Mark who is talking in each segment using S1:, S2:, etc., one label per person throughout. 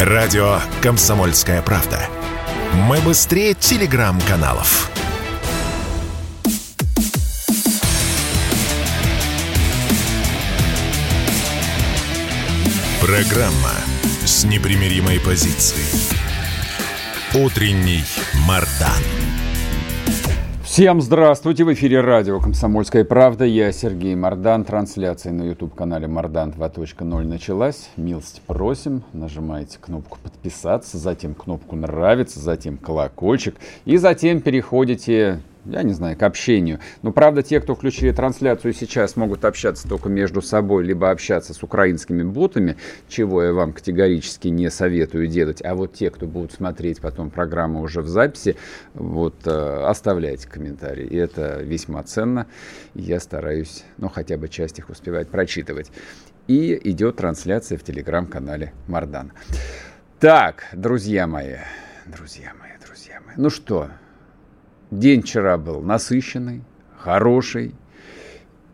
S1: Радио «Комсомольская правда». Мы быстрее телеграм-каналов. Программа с непримиримой позицией. Утренний Мардан.
S2: Всем здравствуйте! В эфире радио «Комсомольская правда». Я Сергей Мордан. Трансляция на YouTube-канале «Мордан 2.0» началась. Милости просим. Нажимаете кнопку «Подписаться», затем кнопку «Нравится», затем колокольчик. И затем переходите я не знаю, к общению. Но, правда, те, кто включили трансляцию сейчас, могут общаться только между собой, либо общаться с украинскими ботами, чего я вам категорически не советую делать. А вот те, кто будут смотреть потом программу уже в записи, вот, э, оставляйте комментарии. И это весьма ценно. Я стараюсь, ну, хотя бы часть их успевать прочитывать. И идет трансляция в телеграм-канале Мардан. Так, друзья мои, друзья мои, друзья мои. Ну что, День вчера был насыщенный, хороший,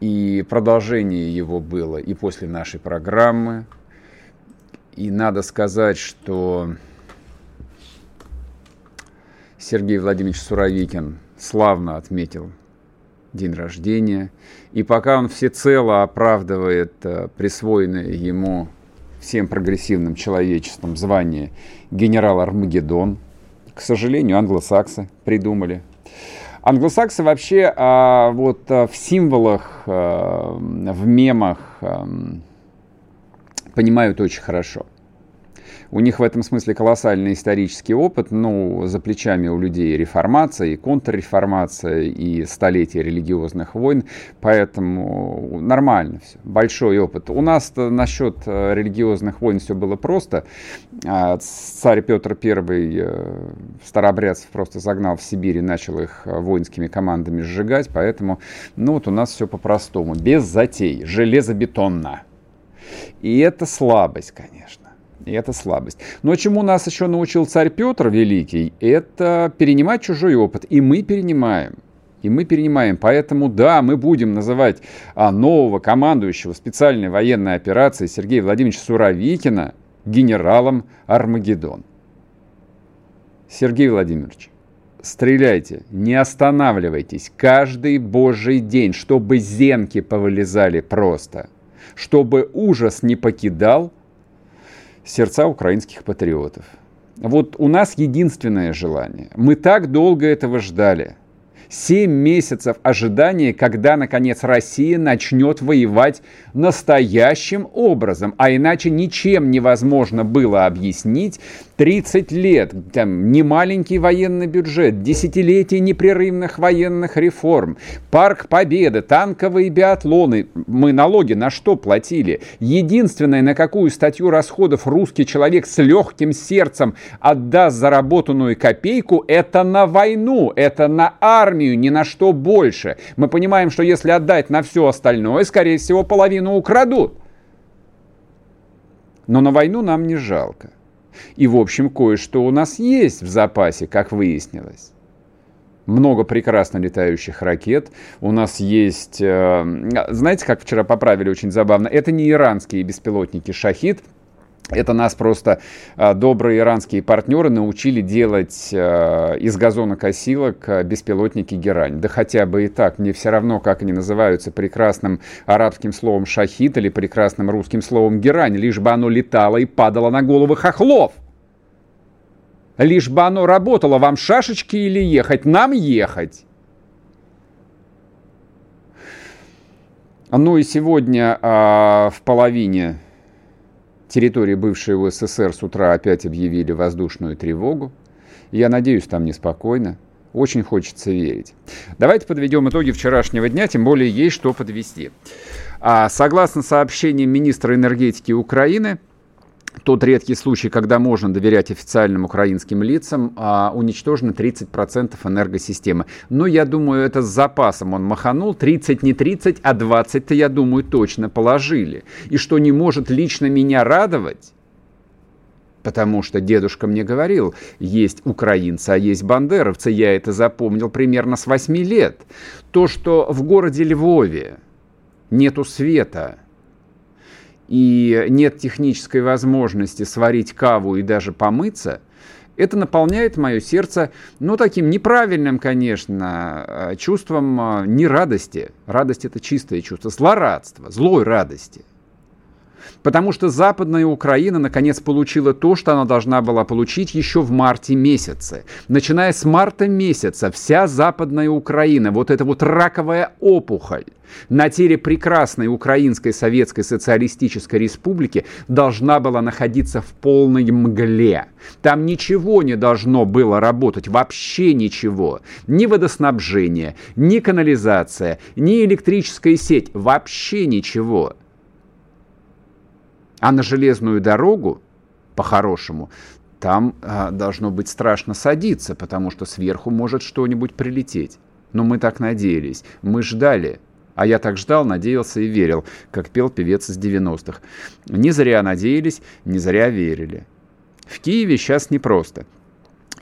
S2: и продолжение его было и после нашей программы. И надо сказать, что Сергей Владимирович Суровикин славно отметил день рождения. И пока он всецело оправдывает э, присвоенное ему всем прогрессивным человечеством звание генерал Армагеддон, к сожалению, англосаксы придумали Англосаксы вообще а, вот а, в символах, а, в мемах а, понимают очень хорошо. У них в этом смысле колоссальный исторический опыт, ну, за плечами у людей реформация, и контрреформация, и столетия религиозных войн, поэтому нормально все, большой опыт. У нас насчет э, религиозных войн все было просто. А, царь Петр I э, старообрядцев просто загнал в Сибирь и начал их э, воинскими командами сжигать, поэтому, ну, вот у нас все по-простому, без затей, железобетонно. И это слабость, конечно. И это слабость. Но чему нас еще научил царь Петр Великий, это перенимать чужой опыт. И мы перенимаем. И мы перенимаем. Поэтому, да, мы будем называть а, нового командующего специальной военной операции Сергея Владимировича Суровикина генералом Армагеддон. Сергей Владимирович, стреляйте, не останавливайтесь каждый божий день, чтобы зенки повылезали просто, чтобы ужас не покидал сердца украинских патриотов. Вот у нас единственное желание. Мы так долго этого ждали – Семь месяцев ожидания, когда, наконец, Россия начнет воевать настоящим образом. А иначе ничем невозможно было объяснить 30 лет, там, немаленький военный бюджет, десятилетия непрерывных военных реформ, парк Победы, танковые биатлоны. Мы налоги на что платили? Единственное, на какую статью расходов русский человек с легким сердцем отдаст заработанную копейку, это на войну, это на армию, ни на что больше. Мы понимаем, что если отдать на все остальное, скорее всего, половину украдут. Но на войну нам не жалко. И, в общем, кое-что у нас есть в запасе, как выяснилось. Много прекрасно летающих ракет. У нас есть... Э, знаете, как вчера поправили очень забавно? Это не иранские беспилотники «Шахид», это нас просто а, добрые иранские партнеры научили делать а, из газонокосилок а, беспилотники «Герань». Да хотя бы и так, мне все равно, как они называются прекрасным арабским словом «шахид» или прекрасным русским словом «герань», лишь бы оно летало и падало на головы хохлов. Лишь бы оно работало, вам шашечки или ехать, нам ехать. Ну и сегодня а, в половине территории бывшей УССР с утра опять объявили воздушную тревогу. Я надеюсь, там неспокойно. Очень хочется верить. Давайте подведем итоги вчерашнего дня, тем более есть что подвести. А, согласно сообщениям министра энергетики Украины, тот редкий случай, когда можно доверять официальным украинским лицам, а, уничтожено 30% энергосистемы. Но я думаю, это с запасом он маханул. 30 не 30, а 20-то, я думаю, точно положили. И что не может лично меня радовать, Потому что дедушка мне говорил, есть украинцы, а есть бандеровцы. Я это запомнил примерно с 8 лет. То, что в городе Львове нету света – и нет технической возможности сварить каву и даже помыться, это наполняет мое сердце, ну, таким неправильным, конечно, чувством не радости. Радость – это чистое чувство, злорадства, злой радости. Потому что Западная Украина наконец получила то, что она должна была получить еще в марте месяце. Начиная с марта месяца вся Западная Украина, вот эта вот раковая опухоль на теле прекрасной Украинской Советской Социалистической Республики должна была находиться в полной мгле. Там ничего не должно было работать, вообще ничего. Ни водоснабжение, ни канализация, ни электрическая сеть, вообще ничего. А на железную дорогу, по-хорошему, там а, должно быть страшно садиться, потому что сверху может что-нибудь прилететь. Но мы так надеялись, мы ждали. А я так ждал, надеялся и верил, как пел певец из 90-х. Не зря надеялись, не зря верили. В Киеве сейчас непросто.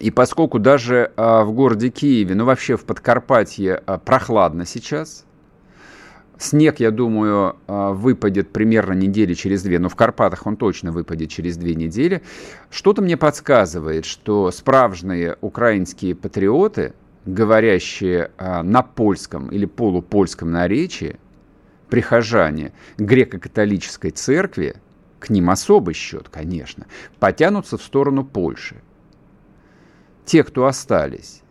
S2: И поскольку даже а, в городе Киеве, ну вообще в Подкарпатье а, прохладно сейчас, Снег, я думаю, а, выпадет примерно недели через две, но в Карпатах он точно выпадет через две недели. Что-то мне подсказывает, что справжние украинские патриоты, говорящие а, на польском или полупольском наречии, прихожане греко-католической церкви, к ним особый счет, конечно, потянутся в сторону Польши. Те, кто остались,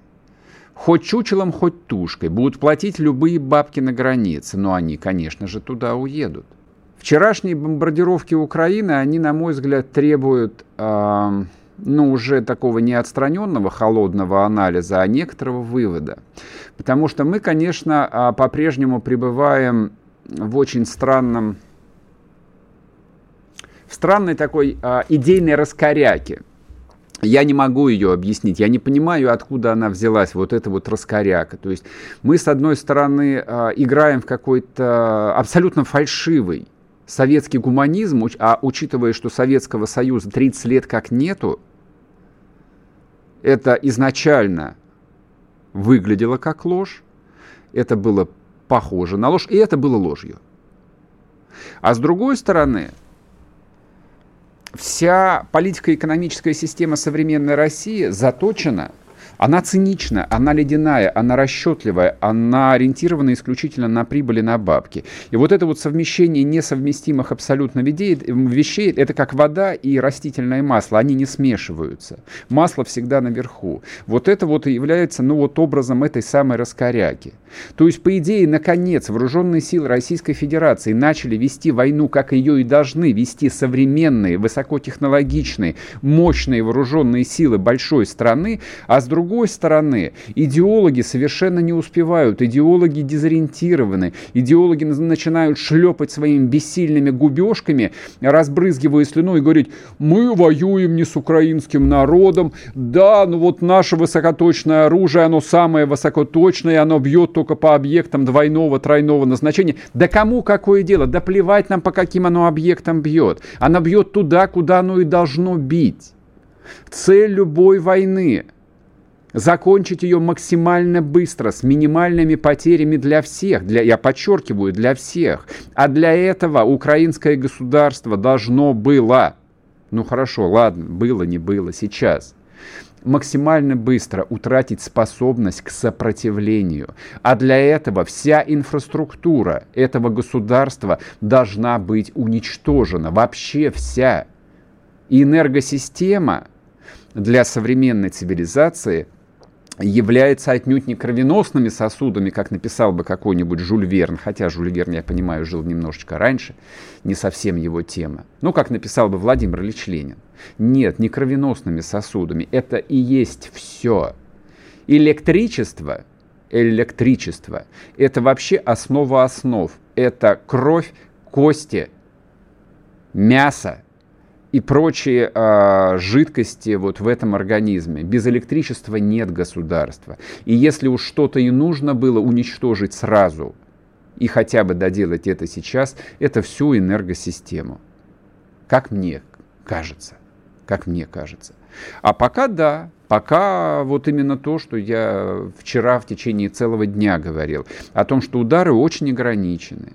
S2: хоть чучелом, хоть тушкой, будут платить любые бабки на границе, но они, конечно же, туда уедут. Вчерашние бомбардировки Украины, они, на мой взгляд, требуют, э, ну, уже такого не отстраненного холодного анализа, а некоторого вывода. Потому что мы, конечно, а, по-прежнему пребываем в очень странном, в странной такой э, идейной раскоряке я не могу ее объяснить, я не понимаю, откуда она взялась, вот эта вот раскоряка. То есть мы, с одной стороны, а, играем в какой-то абсолютно фальшивый советский гуманизм, а учитывая, что Советского Союза 30 лет как нету, это изначально выглядело как ложь, это было похоже на ложь, и это было ложью. А с другой стороны, вся политико-экономическая система современной России заточена она цинична, она ледяная, она расчетливая, она ориентирована исключительно на прибыли, на бабки. И вот это вот совмещение несовместимых абсолютно вещей, это как вода и растительное масло, они не смешиваются. Масло всегда наверху. Вот это вот и является, ну вот образом этой самой раскоряки. То есть, по идее, наконец, вооруженные силы Российской Федерации начали вести войну, как ее и должны вести современные, высокотехнологичные, мощные вооруженные силы большой страны, а с другой стороны, идеологи совершенно не успевают, идеологи дезориентированы, идеологи начинают шлепать своими бессильными губежками, разбрызгивая слюной и говорить, мы воюем не с украинским народом, да, ну вот наше высокоточное оружие, оно самое высокоточное, оно бьет только по объектам двойного, тройного назначения. Да кому какое дело? Да плевать нам, по каким оно объектам бьет. Оно бьет туда, куда оно и должно бить. Цель любой войны закончить ее максимально быстро, с минимальными потерями для всех, для, я подчеркиваю, для всех. А для этого украинское государство должно было, ну хорошо, ладно, было, не было, сейчас, максимально быстро утратить способность к сопротивлению. А для этого вся инфраструктура этого государства должна быть уничтожена, вообще вся. Энергосистема для современной цивилизации – является отнюдь не кровеносными сосудами, как написал бы какой-нибудь Жюль Верн, хотя Жюль Верн, я понимаю, жил немножечко раньше, не совсем его тема. Ну, как написал бы Владимир Ильич Ленин. Нет, не кровеносными сосудами, это и есть все. Электричество, электричество, это вообще основа основ. Это кровь, кости, мясо, и прочие э, жидкости вот в этом организме. Без электричества нет государства. И если уж что-то и нужно было уничтожить сразу, и хотя бы доделать это сейчас, это всю энергосистему. Как мне кажется. Как мне кажется. А пока да, Пока вот именно то, что я вчера в течение целого дня говорил, о том, что удары очень ограничены.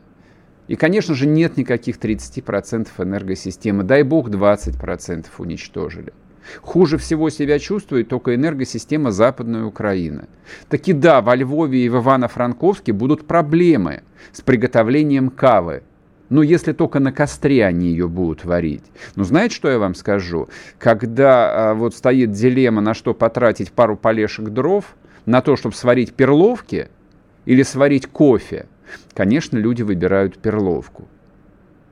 S2: И, конечно же, нет никаких 30% энергосистемы. Дай бог 20% уничтожили. Хуже всего себя чувствует только энергосистема Западной Украины. Таки да, во Львове и в Ивано-Франковске будут проблемы с приготовлением кавы. Но если только на костре они ее будут варить. Но знаете, что я вам скажу? Когда а, вот стоит дилемма, на что потратить пару полешек дров, на то, чтобы сварить перловки или сварить кофе, конечно, люди выбирают перловку.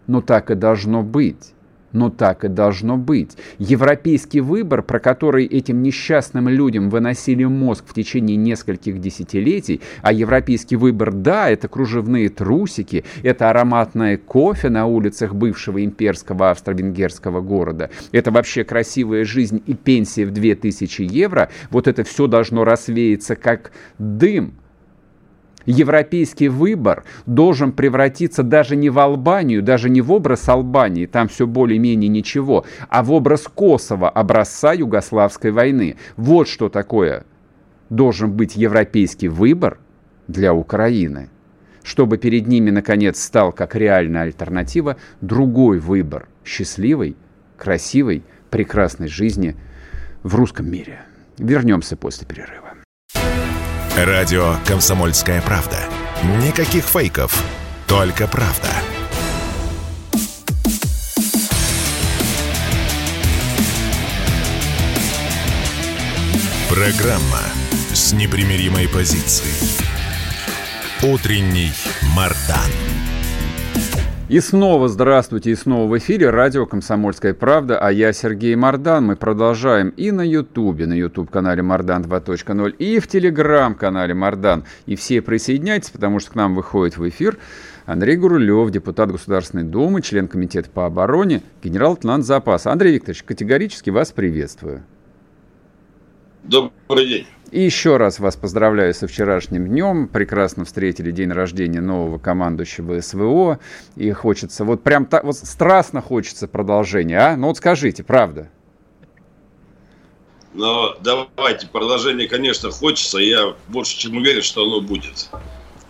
S2: Но так и должно быть. Но так и должно быть. Европейский выбор, про который этим несчастным людям выносили мозг в течение нескольких десятилетий, а европейский выбор, да, это кружевные трусики, это ароматное кофе на улицах бывшего имперского австро-венгерского города, это вообще красивая жизнь и пенсия в 2000 евро, вот это все должно рассеяться как дым Европейский выбор должен превратиться даже не в Албанию, даже не в образ Албании, там все более-менее ничего, а в образ Косово, образца Югославской войны. Вот что такое должен быть европейский выбор для Украины, чтобы перед ними, наконец, стал как реальная альтернатива другой выбор счастливой, красивой, прекрасной жизни в русском мире. Вернемся после перерыва.
S1: Радио «Комсомольская правда». Никаких фейков, только правда. Программа с непримиримой позицией. Утренний Мардан.
S2: И снова здравствуйте, и снова в эфире радио «Комсомольская правда», а я Сергей Мордан. Мы продолжаем и на Ютубе, на YouTube-канале Мордан 2.0, и в Телеграм-канале Мордан. И все присоединяйтесь, потому что к нам выходит в эфир Андрей Гурулев, депутат Государственной Думы, член Комитета по обороне, генерал-лейтенант запаса. Андрей Викторович, категорически вас приветствую.
S3: Добрый день.
S2: И еще раз вас поздравляю со вчерашним днем. Прекрасно встретили день рождения нового командующего СВО. И хочется, вот прям так, вот страстно хочется продолжения, а? Ну вот скажите, правда.
S3: Но давайте, продолжение, конечно, хочется. Я больше чем уверен, что оно будет.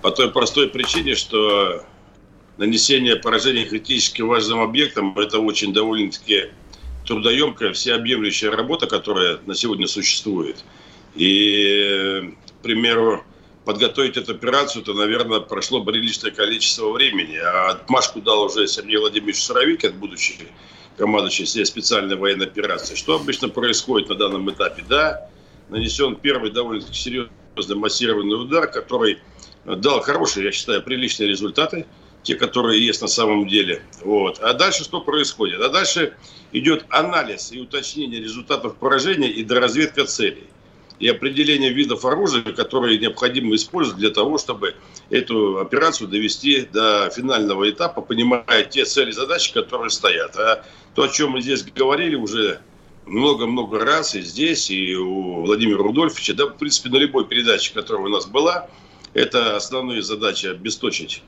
S3: По той простой причине, что нанесение поражения критически важным объектам – это очень довольно-таки трудоемкая, всеобъемлющая работа, которая на сегодня существует – и, к примеру, подготовить эту операцию, то, наверное, прошло приличное количество времени. А отмашку дал уже Сергей Владимирович Суровикин, будучи командующий специальной военной операции. Что обычно происходит на данном этапе? Да, нанесен первый довольно-таки серьезный массированный удар, который дал хорошие, я считаю, приличные результаты, те, которые есть на самом деле. Вот. А дальше что происходит? А дальше идет анализ и уточнение результатов поражения и доразведка целей и определение видов оружия, которые необходимо использовать для того, чтобы эту операцию довести до финального этапа, понимая те цели и задачи, которые стоят. А то, о чем мы здесь говорили уже много-много раз и здесь, и у Владимира Рудольфовича, да, в принципе, на любой передаче, которая у нас была, это основные задачи обесточить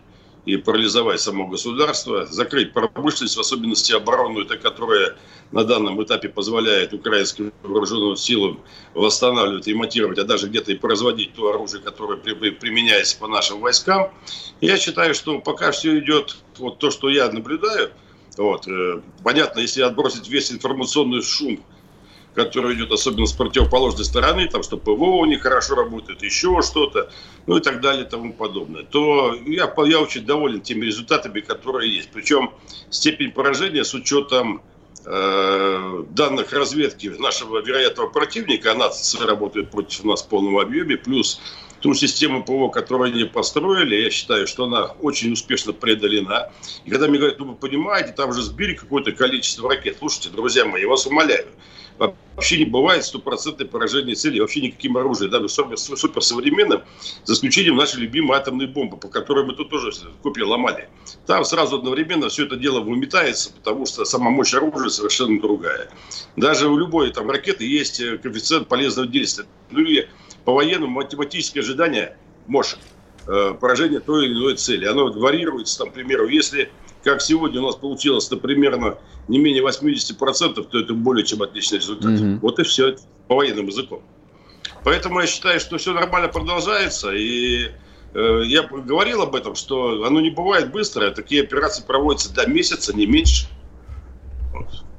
S3: и парализовать само государство, закрыть промышленность, в особенности оборонную, это которая на данном этапе позволяет украинским вооруженным силам восстанавливать, ремонтировать, а даже где-то и производить то оружие, которое применяется по нашим войскам. Я считаю, что пока все идет, вот то, что я наблюдаю, вот, э, понятно, если отбросить весь информационный шум, который идет особенно с противоположной стороны, там, что ПВО у них хорошо работает, еще что-то, ну и так далее и тому подобное, то я, я очень доволен теми результатами, которые есть. Причем степень поражения с учетом э, данных разведки нашего вероятного противника, она работает против нас в полном объеме, плюс ту систему ПВО, которую они построили, я считаю, что она очень успешно преодолена. И когда мне говорят, ну вы понимаете, там же сбили какое-то количество ракет. Слушайте, друзья мои, я вас умоляю, вообще не бывает стопроцентное поражение цели вообще никаким оружием, даже суперсовременным, за исключением нашей любимой атомной бомбы, по которой мы тут тоже копии ломали. Там сразу одновременно все это дело выметается, потому что сама мощь оружия совершенно другая. Даже у любой там ракеты есть э, коэффициент полезного действия. Ну или по-военному математическое ожидание может э, поражения той или иной цели. Оно варьируется, там, к примеру, если, как сегодня у нас получилось, то примерно не менее 80%, то это более чем отличный результат. Mm-hmm. Вот и все, это по военным языкам. Поэтому я считаю, что все нормально продолжается, и э, я говорил об этом, что оно не бывает быстро, такие операции проводятся до месяца, не меньше.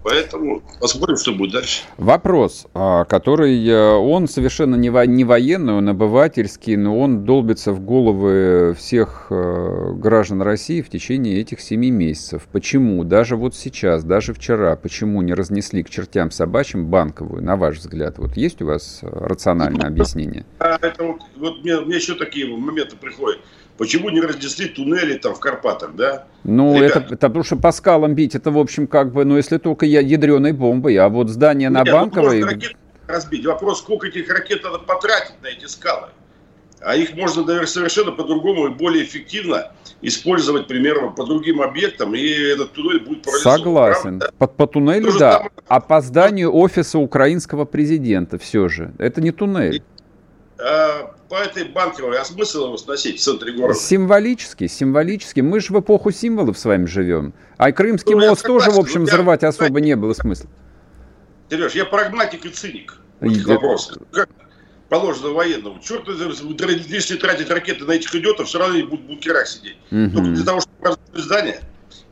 S3: Поэтому посмотрим, что будет дальше.
S2: Вопрос, а, который э, он совершенно не, во, не военный, он обывательский, но он долбится в головы всех э, граждан России в течение этих семи месяцев. Почему даже вот сейчас, даже вчера, почему не разнесли к чертям собачьим банковую, на ваш взгляд? Вот есть у вас рациональное объяснение?
S3: А, это вот, вот мне, мне еще такие моменты приходят. Почему не разнесли туннели там в Карпатах, да?
S2: Ну, это, это потому что по скалам бить, это, в общем, как бы, ну, если только я ядреной бомбой, а вот здание Нет, на ну, Банковой... Ну,
S3: разбить. Вопрос, сколько этих ракет надо потратить на эти скалы. А их можно, наверное, совершенно по-другому и более эффективно использовать, примерно, по другим объектам, и этот туннель будет
S2: парализован. Согласен. Правда? По, по туннелю, да. Самое... А по зданию офиса украинского президента все же. Это не туннель.
S3: А, по этой банковой, а смысл его сносить в центре города?
S2: Символически, символически. Мы же в эпоху символов с вами живем. А Крымский ну, мост тоже, в общем, взрывать я... особо не было смысла.
S3: Сереж, я прагматик и циник. Вот и... вопрос. Как положено военному. Черт, если тратить ракеты на этих идиотов, все равно они будут в бункерах сидеть. Угу. Только для того, чтобы разрушить здание.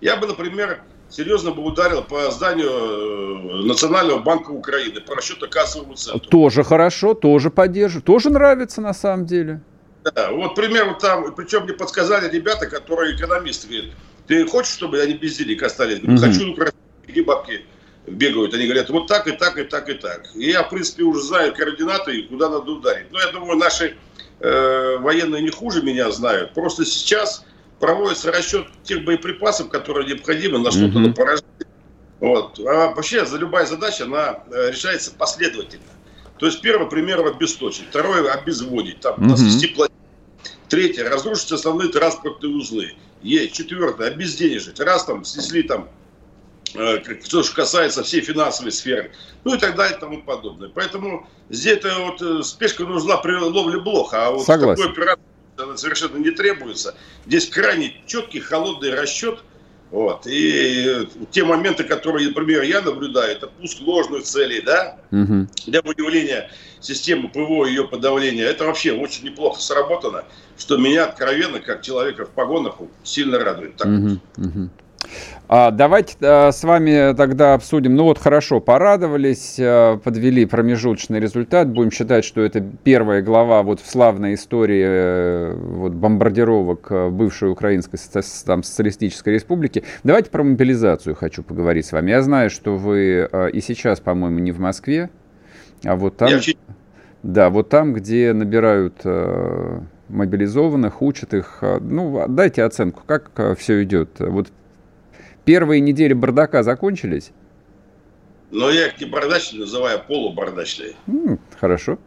S3: Я бы, например, серьезно бы ударил по зданию э, Национального банка Украины, по расчету кассовому центру.
S2: Тоже хорошо, тоже поддерживаю, тоже нравится на самом деле.
S3: Да, вот примеру там, причем мне подсказали ребята, которые экономисты, говорят, ты хочешь, чтобы они без денег остались? Говорю, хочу, ну, бабки бегают. Они говорят, вот так и так и так и так. И я, в принципе, уже знаю координаты и куда надо ударить. Но я думаю, наши э, военные не хуже меня знают. Просто сейчас проводится расчет тех боеприпасов, которые необходимы на что-то mm-hmm. на поражение. Вот. А вообще за любая задача, она э, решается последовательно. То есть первый пример обесточить, второе обезводить, там, mm-hmm. плотину. Третье, разрушить основные транспортные узлы. Есть. Четвертое, обезденежить. Раз там снесли там э, что же касается всей финансовой сферы, ну и так далее и тому подобное. Поэтому здесь это вот э, спешка нужна при ловле блоха, а вот
S2: Согласен. такой операции
S3: она совершенно не требуется. Здесь крайне четкий, холодный расчет. Вот. И те моменты, которые, например, я наблюдаю, это пуск ложных целей, да, угу. для выявления системы ПВО и ее подавления, это вообще очень неплохо сработано, что меня откровенно, как человека в погонах, сильно радует. Так угу.
S2: Угу. А, давайте а, с вами тогда обсудим. Ну вот хорошо, порадовались, а, подвели промежуточный результат. Будем считать, что это первая глава вот в славной истории э, вот, бомбардировок э, бывшей Украинской там, социалистической республики. Давайте про мобилизацию хочу поговорить с вами. Я знаю, что вы а, и сейчас, по-моему, не в Москве, а вот там... Я... Да, вот там, где набирают э, мобилизованных, учат их. Ну, дайте оценку, как все идет. Вот Первые недели бардака закончились?
S3: Но я их не бардачные называю, а полубардачные.
S2: Mm, хорошо.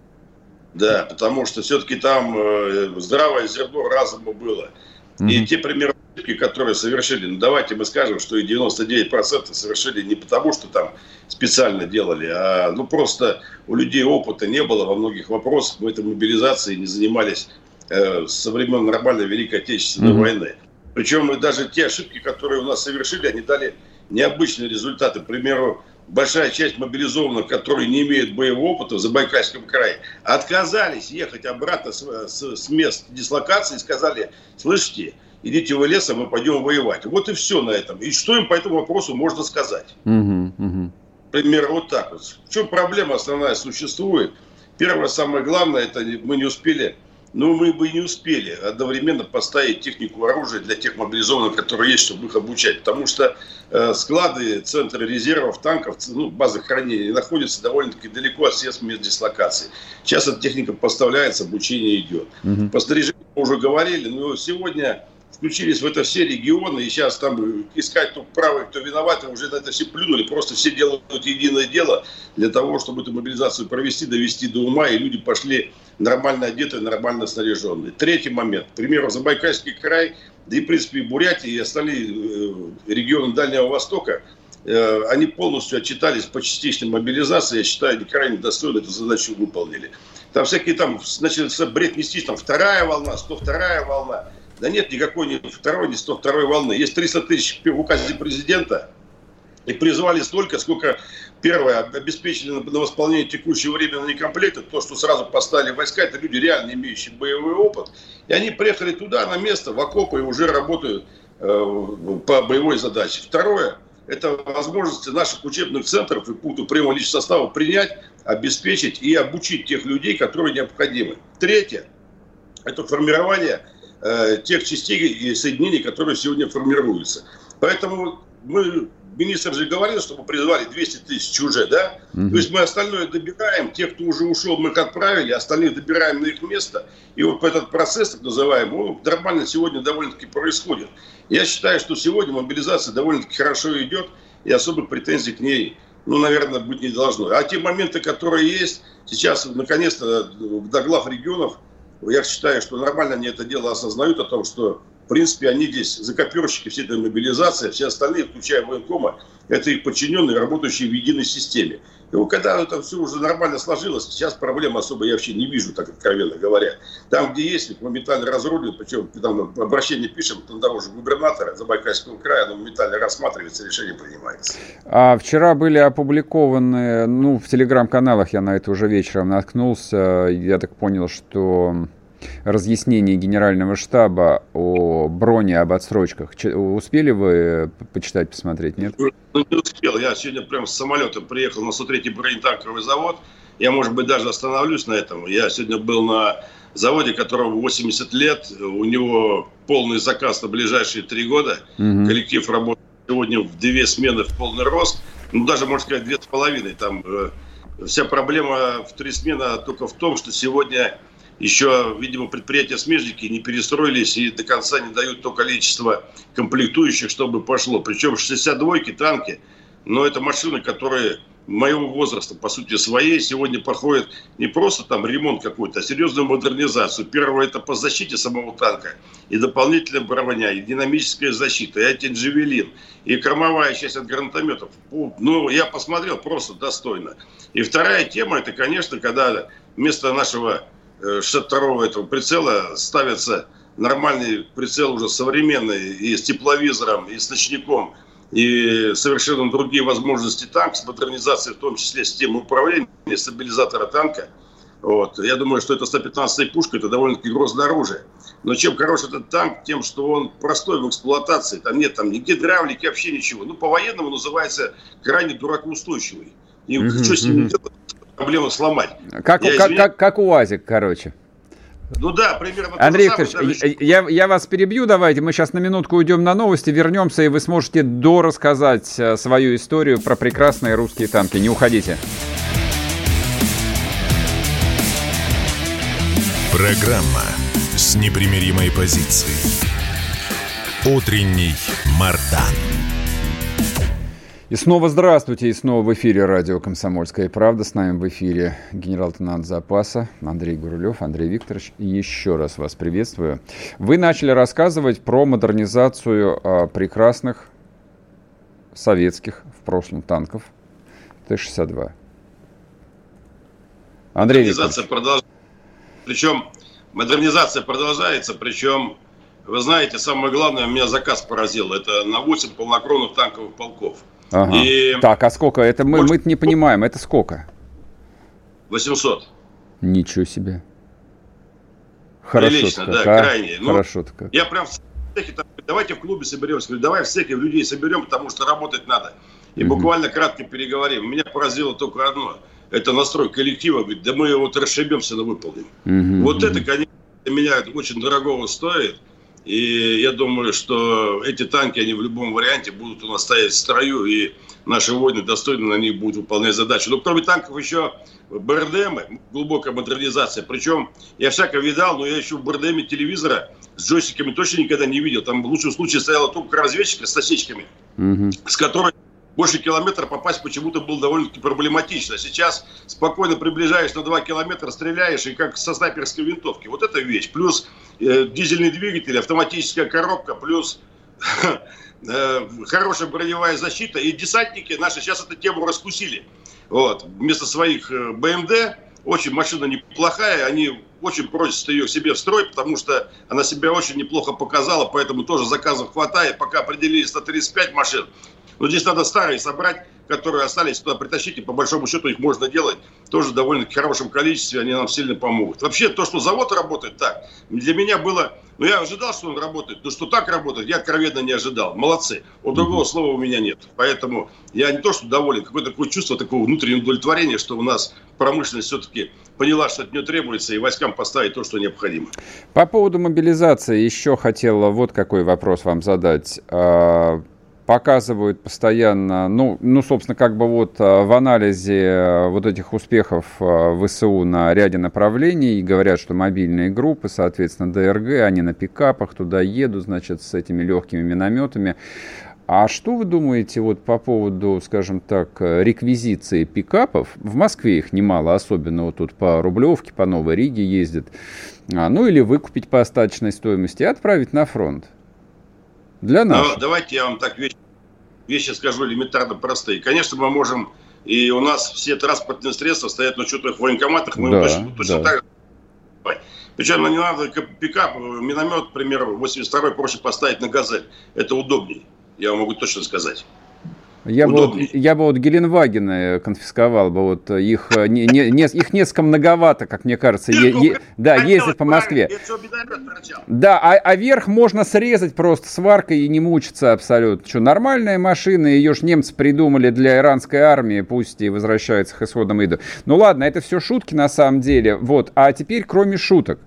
S3: Да, потому что все-таки там э, здравое зерно разума было. Mm-hmm. И те примеры, которые совершили, ну давайте мы скажем, что и 99% совершили не потому, что там специально делали, а ну просто у людей опыта не было во многих вопросах, мы этой мобилизацией не занимались э, со времен нормальной Великой Отечественной mm-hmm. войны. Причем даже те ошибки, которые у нас совершили, они дали необычные результаты. К примеру, большая часть мобилизованных, которые не имеют боевого опыта в Забайкальском крае, отказались ехать обратно с, с, с мест дислокации и сказали, слышите, идите в лес, а мы пойдем воевать. Вот и все на этом. И что им по этому вопросу можно сказать? Угу, угу. Пример вот так вот. В чем проблема основная существует? Первое, самое главное, это мы не успели но мы бы не успели одновременно поставить технику оружия для тех мобилизованных, которые есть, чтобы их обучать. Потому что э, склады, центры резервов, танков, ну, базы хранения находятся довольно-таки далеко от всех мест дислокации. Сейчас эта техника поставляется, обучение идет. Угу. По снаряжению мы уже говорили, но сегодня включились в это все регионы, и сейчас там искать кто правый, кто виноват, уже на это все плюнули, просто все делают единое дело для того, чтобы эту мобилизацию провести, довести до ума, и люди пошли нормально одетые, нормально снаряженные. Третий момент. К примеру, Забайкальский край, да и, в принципе, Бурятия, и остальные э, регионы Дальнего Востока, э, они полностью отчитались по частичной мобилизации. Я считаю, они крайне достойно эту задачу выполнили. Там всякие там, значит, бред нестись, там вторая волна, 102 волна. Да нет никакой ни второй, ни 102 волны. Есть 300 тысяч в указе президента. И призвали столько, сколько, первое, обеспечили на, на восполнение текущего времени некомплекта, то, что сразу поставили войска, это люди, реально имеющие боевой опыт. И они приехали туда, на место, в окопы, и уже работают э, по боевой задаче. Второе, это возможности наших учебных центров и пунктов приема личного состава принять, обеспечить и обучить тех людей, которые необходимы. Третье, это формирование э, тех частей и соединений, которые сегодня формируются. Поэтому мы министр же говорил, что мы призвали 200 тысяч уже, да? Угу. То есть мы остальное добираем, тех, кто уже ушел, мы их отправили, остальные добираем на их место. И вот этот процесс, так называемый, он нормально сегодня довольно-таки происходит. Я считаю, что сегодня мобилизация довольно-таки хорошо идет, и особых претензий к ней, ну, наверное, быть не должно. А те моменты, которые есть, сейчас, наконец-то, до глав регионов, я считаю, что нормально они это дело осознают, о том, что в принципе, они здесь закоперщики всей этой мобилизации, все остальные, включая военкома, это их подчиненные, работающие в единой системе. И вот когда это все уже нормально сложилось, сейчас проблем особо я вообще не вижу, так откровенно говоря. Там, где есть, их моментально разрулят, причем там обращение пишем на дороже губернатора Забайкальского края, оно моментально рассматривается, решение принимается.
S2: А вчера были опубликованы, ну, в телеграм-каналах я на это уже вечером наткнулся, я так понял, что разъяснение Генерального штаба о броне, об отсрочках. Успели вы почитать, посмотреть, нет?
S3: Ну, не успел. Я сегодня прям с самолетом приехал на 103-й бронетанковый завод. Я, может быть, даже остановлюсь на этом. Я сегодня был на заводе, которому 80 лет. У него полный заказ на ближайшие три года. Угу. Коллектив работает сегодня в две смены в полный рост. Ну, даже, можно сказать, две с половиной. Там э, вся проблема в три смены только в том, что сегодня еще, видимо, предприятия-смежники не перестроились и до конца не дают то количество комплектующих, чтобы пошло. Причем 62-ки, танки, но это машины, которые моего возраста, по сути, своей, сегодня проходят не просто там ремонт какой-то, а серьезную модернизацию. Первое – это по защите самого танка, и дополнительная броня, и динамическая защита, и антиджавелин, и кормовая часть от гранатометов. Ну, я посмотрел, просто достойно. И вторая тема – это, конечно, когда вместо нашего 62-го э, этого прицела ставится нормальный прицел уже современный и с тепловизором, и с ночником, и совершенно другие возможности танка, с модернизацией, в том числе системы управления, стабилизатора танка. Вот. Я думаю, что это 115-я пушка, это довольно-таки грозное оружие. Но чем хорош этот танк, тем, что он простой в эксплуатации, там нет там ни гидравлики, вообще ничего. Ну, по-военному называется крайне дуракоустойчивый. И mm-hmm. что с ним делать? Проблему сломать.
S2: Как, я, как, как, как УАЗик, короче.
S3: Ну да, примерно.
S2: Андрей Викторович, даже... я, я вас перебью, давайте, мы сейчас на минутку уйдем на новости, вернемся, и вы сможете дорассказать э, свою историю про прекрасные русские танки. Не уходите.
S1: Программа с непримиримой позицией. Утренний Мардан.
S2: И снова здравствуйте, и снова в эфире радио «Комсомольская правда». С нами в эфире генерал-лейтенант запаса Андрей Гурулев. Андрей Викторович, еще раз вас приветствую. Вы начали рассказывать про модернизацию а, прекрасных советских в прошлом танков Т-62.
S3: Андрей модернизация Викторович. Продолж... Причем модернизация продолжается, причем, вы знаете, самое главное, меня заказ поразил. Это на 8 полнокровных танковых полков –
S2: Ага. И... Так, а сколько? Это мы, Может... мы не понимаем, это сколько?
S3: 800.
S2: Ничего себе. Хорошо
S3: как, да,
S2: а?
S3: крайне.
S2: Ну, Хорошо как.
S3: Я прям в цехе, давайте в клубе соберемся. Говорю, давай в цехе людей соберем, потому что работать надо. И угу. буквально кратко переговорим. Меня поразило только одно. Это настрой коллектива. Говорит, да мы вот расшибемся, но выполним. Угу, вот это, конечно, для меня очень дорогого стоит. И я думаю, что эти танки, они в любом варианте будут у нас стоять в строю, и наши воины достойно на них будут выполнять задачи. Но кроме танков еще БРДМ, глубокая модернизация. Причем я всяко видал, но я еще в БРДМе телевизора с джойстиками точно никогда не видел. Там в лучшем случае стояла только разведчика с осечками, угу. с которой больше километра попасть почему-то было довольно-таки проблематично. Сейчас спокойно приближаешь на 2 километра, стреляешь, и как со снайперской винтовки. Вот это вещь. Плюс э, дизельный двигатель, автоматическая коробка, плюс э, хорошая броневая защита. И десантники наши сейчас эту тему раскусили. Вот. Вместо своих э, БМД очень машина неплохая, они очень просят ее себе в строй, потому что она себя очень неплохо показала, поэтому тоже заказов хватает. Пока определились на 35 машин, Но здесь надо старые собрать, которые остались туда притащить, и по большому счету их можно делать тоже довольно хорошем количестве, они нам сильно помогут. Вообще, то, что завод работает так, для меня было, ну я ожидал, что он работает, но что так работает, я откровенно не ожидал. Молодцы. Вот другого слова у меня нет. Поэтому я не то, что доволен, какое-то такое чувство такого внутреннего удовлетворения, что у нас промышленность все-таки поняла, что от нее требуется, и войскам поставить то, что необходимо.
S2: По поводу мобилизации еще хотела вот какой вопрос вам задать а, показывают постоянно, ну, ну, собственно, как бы вот а, в анализе а, вот этих успехов а, ВСУ на ряде направлений говорят, что мобильные группы, соответственно, ДРГ, они на пикапах туда едут, значит, с этими легкими минометами. А что вы думаете вот по поводу, скажем так, реквизиции пикапов? В Москве их немало, особенно вот тут по Рублевке, по Новой Риге ездят. А, ну или выкупить по остаточной стоимости и отправить на фронт.
S3: Для нас. Но давайте я вам так вещи, вещи скажу элементарно простые. Конечно, мы можем, и у нас все транспортные средства стоят на учетных военкоматах, мы да, точно, точно да. так причем ну, не надо пикап, миномет, к примеру, 82-й проще поставить на газель. Это удобнее, я вам могу точно сказать.
S2: Я бы, вот, я бы вот Геленвагены конфисковал бы, вот их, э, не, не, не, их несколько многовато, как мне кажется, е, е, да, ездят по Москве. Да, а, а верх можно срезать просто сваркой и не мучиться абсолютно. Что, нормальная машина, ее же немцы придумали для иранской армии, пусть и возвращается к исходам иду. Ну ладно, это все шутки на самом деле, вот, а теперь кроме шуток.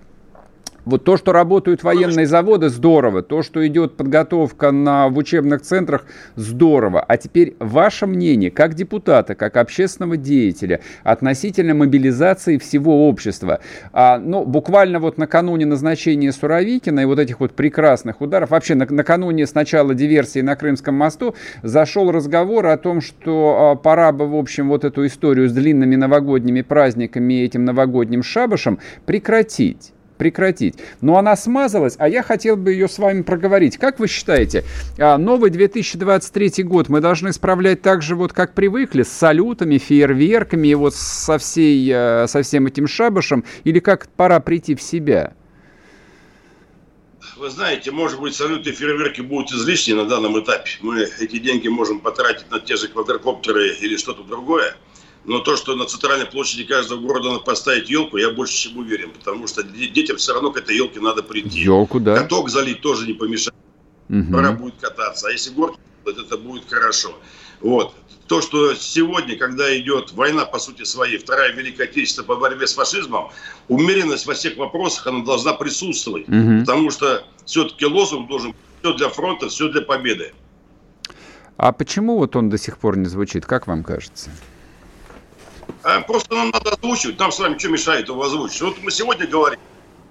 S2: Вот то, что работают военные заводы, здорово. То, что идет подготовка на, в учебных центрах, здорово. А теперь ваше мнение, как депутата, как общественного деятеля, относительно мобилизации всего общества. А, ну, буквально вот накануне назначения Суровикина и вот этих вот прекрасных ударов, вообще на, накануне сначала диверсии на Крымском мосту, зашел разговор о том, что а, пора бы, в общем, вот эту историю с длинными новогодними праздниками и этим новогодним шабашем прекратить прекратить. Но она смазалась, а я хотел бы ее с вами проговорить. Как вы считаете, а, новый 2023 год мы должны справлять так же, вот как привыкли, с салютами, фейерверками и вот со, всей, э, со всем этим шабашем, или как пора прийти в себя?
S3: Вы знаете, может быть, салюты и фейерверки будут излишни на данном этапе. Мы эти деньги можем потратить на те же квадрокоптеры или что-то другое. Но то, что на центральной площади каждого города надо поставить елку, я больше чем уверен, потому что детям все равно к этой елке надо прийти.
S2: Елку, да.
S3: Каток залить тоже не помешает. Угу. Пора будет кататься. А если горки, это будет хорошо. Вот. То, что сегодня, когда идет война, по сути своей, Вторая Великая Отечественная по борьбе с фашизмом, умеренность во всех вопросах, она должна присутствовать. Угу. Потому что все-таки лозунг должен быть все для фронта, все для победы.
S2: А почему вот он до сих пор не звучит, как вам кажется?
S3: А просто нам надо озвучивать. Нам с вами что мешает его озвучить? Вот мы сегодня говорим.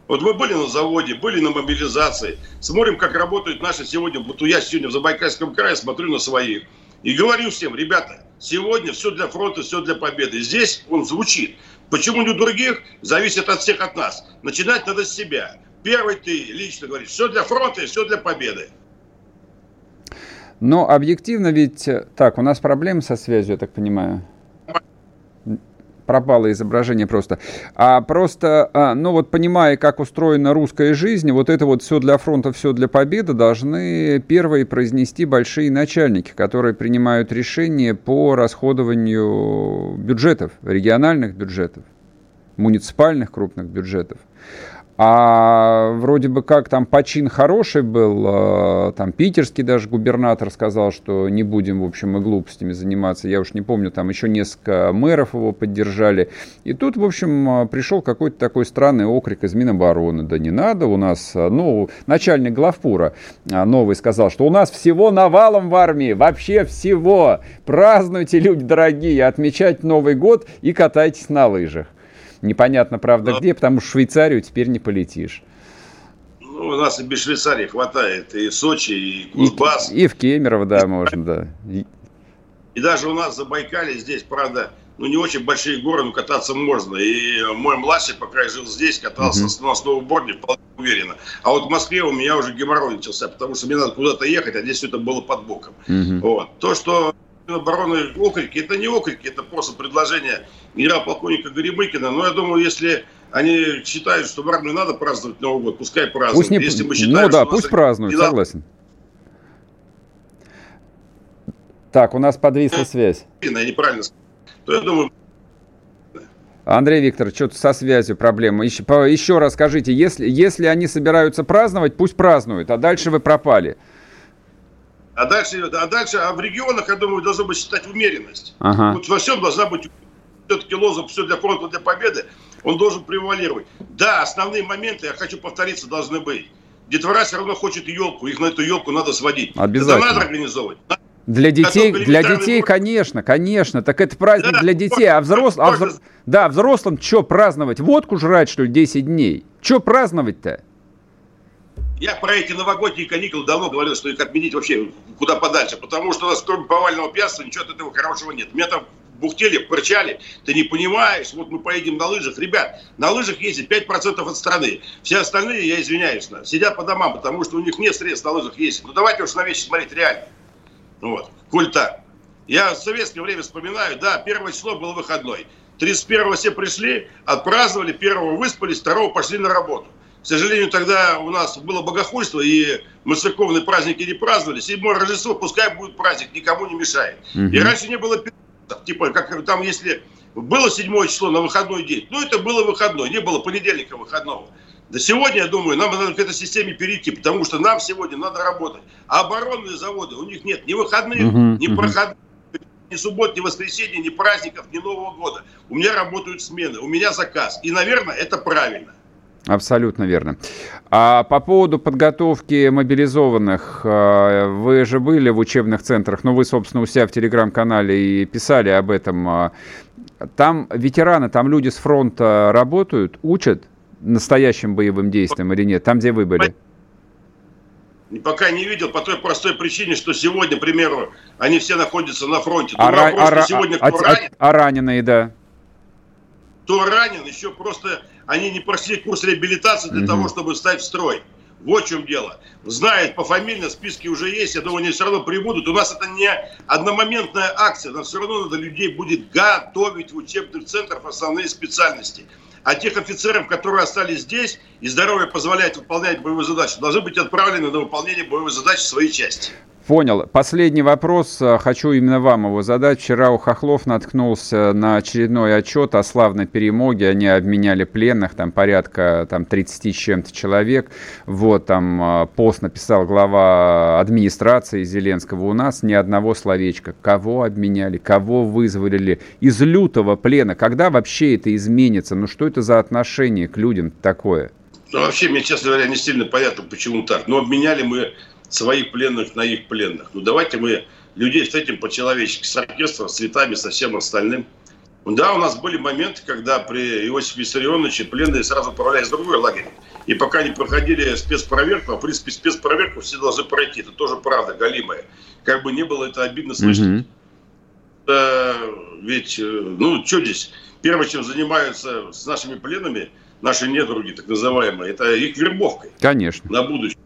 S3: Вот мы были на заводе, были на мобилизации. Смотрим, как работают наши сегодня. Вот я сегодня в Забайкальском крае смотрю на своих. И говорю всем, ребята, сегодня все для фронта, все для победы. Здесь он звучит. Почему не у других? Зависит от всех от нас. Начинать надо с себя. Первый ты лично говоришь, все для фронта и все для победы.
S2: Но объективно ведь... Так, у нас проблемы со связью, я так понимаю пропало изображение просто. А просто, а, ну вот понимая, как устроена русская жизнь, вот это вот все для фронта, все для победы должны первые произнести большие начальники, которые принимают решения по расходованию бюджетов, региональных бюджетов, муниципальных крупных бюджетов. А вроде бы как там почин хороший был, а, там питерский даже губернатор сказал, что не будем, в общем, и глупостями заниматься. Я уж не помню, там еще несколько мэров его поддержали. И тут, в общем, а, пришел какой-то такой странный окрик из Минобороны. Да не надо у нас, а, ну, начальник главпура новый сказал, что у нас всего навалом в армии, вообще всего. Празднуйте, люди дорогие, отмечать Новый год и катайтесь на лыжах. Непонятно, правда, Но... где, потому что в Швейцарию теперь не полетишь.
S3: Ну, у нас и без Швейцарии хватает. И Сочи, и Кузбасс.
S2: И, и в Кемерово, да, можно, да.
S3: И... и даже у нас в Забайкале здесь, правда, ну, не очень большие горы, но кататься можно. И мой младший, пока я жил здесь, катался uh-huh. на сноуборде вполне уверенно. А вот в Москве у меня уже геморрой начался, потому что мне надо куда-то ехать, а здесь все это было под боком. Uh-huh. Вот. То, что обороны окрики, это не окрики, это просто предложение генерал-полковника Горемыкина. Но я думаю, если они считают, что в армии надо праздновать Новый год, пускай празднуют. Пусть не...
S2: Если мы считаем, ну да, пусть празднуют,
S3: не...
S2: согласен. Так, у нас подвисла связь.
S3: Я неправильно то я думаю,
S2: Андрей Викторович, что-то со связью проблема. Еще, по, еще раз скажите, если, если они собираются праздновать, пусть празднуют, а дальше вы пропали.
S3: А дальше, а дальше, а в регионах, я думаю, должна быть считать умеренность. Ага. Вот во всем должна быть все-таки лозунг «все для фронта, для победы», он должен превалировать. Да, основные моменты, я хочу повториться, должны быть. Детвора все равно хочет елку, их на эту елку надо сводить.
S2: Обязательно.
S3: Это надо организовать.
S2: Для детей, для детей, конечно, конечно. Так это праздник да, для детей. А, взрос... а взро... да, взрослым что праздновать? Водку жрать, что ли, 10 дней? Что праздновать-то?
S3: Я про эти новогодние каникулы давно говорил, что их отменить вообще куда подальше, потому что у нас кроме повального пьянства ничего от этого хорошего нет. Меня там бухтели, прычали, ты не понимаешь, вот мы поедем на лыжах. Ребят, на лыжах ездит 5% от страны. Все остальные, я извиняюсь, сидят по домам, потому что у них нет средств на лыжах ездить. Ну давайте уж на вещи смотреть реально. Вот, культа. Я в советское время вспоминаю, да, первое число было выходной. 31-го все пришли, отпраздновали, первого выспались, второго пошли на работу. К сожалению, тогда у нас было богохульство, и мы церковные праздники не праздновали. Седьмое Рождество, пускай будет праздник, никому не мешает. Угу. И раньше не было типа, как там, если было седьмое число на выходной день, ну, это было выходной, не было понедельника выходного. Да сегодня, я думаю, нам надо к этой системе перейти, потому что нам сегодня надо работать. А оборонные заводы, у них нет ни выходных, uh-huh, ни uh-huh. проходных, ни суббот, ни воскресенья, ни праздников, ни Нового года. У меня работают смены, у меня заказ. И, наверное, это правильно.
S2: Абсолютно верно. А по поводу подготовки мобилизованных, э, вы же были в учебных центрах, ну вы, собственно, у себя в телеграм-канале и писали об этом. А там ветераны, там люди с фронта работают, учат? настоящим боевым действием или нет, там, где вы были?
S3: Пока не видел по той простой причине, что сегодня, к примеру, они все находятся на фронте. А, ра- а, сегодня
S2: а, кто а, ранен, а раненые, да.
S3: Кто ранен, еще просто они не прошли курс реабилитации для угу. того, чтобы стать в строй. Вот в чем дело. Знает по фамильно, списки уже есть, я думаю, они все равно прибудут. У нас это не одномоментная акция, нам все равно надо людей будет готовить в учебных центрах основные специальности а тех офицеров, которые остались здесь и здоровье позволяет выполнять боевые задачи, должны быть отправлены на выполнение боевых задач в своей части.
S2: Понял. Последний вопрос. Э, хочу именно вам его задать. Вчера у Хохлов наткнулся на очередной отчет о славной перемоге. Они обменяли пленных, там порядка там, 30 с чем-то человек. Вот там э, пост написал глава администрации Зеленского. У нас ни одного словечка. Кого обменяли, кого вызволили из лютого плена. Когда вообще это изменится? Ну что это за отношение к людям такое?
S3: Ну, вообще, мне, честно говоря, не сильно понятно, почему так. Но обменяли мы своих пленных на их пленных. Ну давайте мы людей встретим по-человечески, с оркестром, с цветами, со всем остальным. Да, у нас были моменты, когда при Иосифе Виссарионовиче пленные сразу отправлялись в другой лагерь. И пока не проходили спецпроверку, а в принципе спецпроверку все должны пройти. Это тоже правда, галимая. Как бы не было это обидно слышать. Mm-hmm. Ведь, э, ну, что здесь? Первое, чем занимаются с нашими пленными, наши недруги, так называемые, это их вербовкой.
S2: Конечно.
S3: На будущее.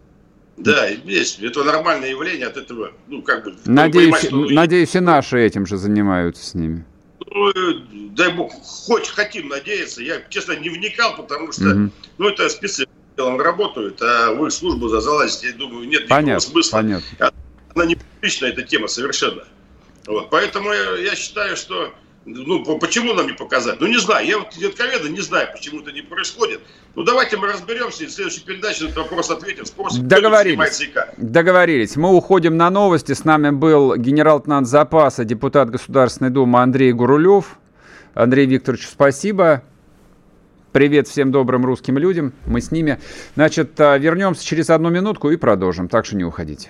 S3: Да, есть. Это нормальное явление от этого, ну, как бы...
S2: Надеюсь, понимать, что... надеюсь, и наши этим же занимаются с ними.
S3: Ну, дай бог, хоть хотим надеяться. Я, честно, не вникал, потому что, угу. ну, это спецы делом работают, а в их службу залазить, я думаю, нет
S2: понятно, никакого смысла. Понятно.
S3: Она не публичная, эта тема совершенно. Вот. Поэтому я, я считаю, что ну, почему нам не показать? Ну, не знаю. Я вот откровенно не знаю, почему это не происходит. Ну, давайте мы разберемся и в следующей передаче на этот вопрос ответим. Спросим,
S2: Договорились. Договорились. Мы уходим на новости. С нами был генерал-лейтенант запаса, депутат Государственной Думы Андрей Гурулев. Андрей Викторович, спасибо. Привет всем добрым русским людям. Мы с ними. Значит, а, вернемся через одну минутку и продолжим. Так что не уходите.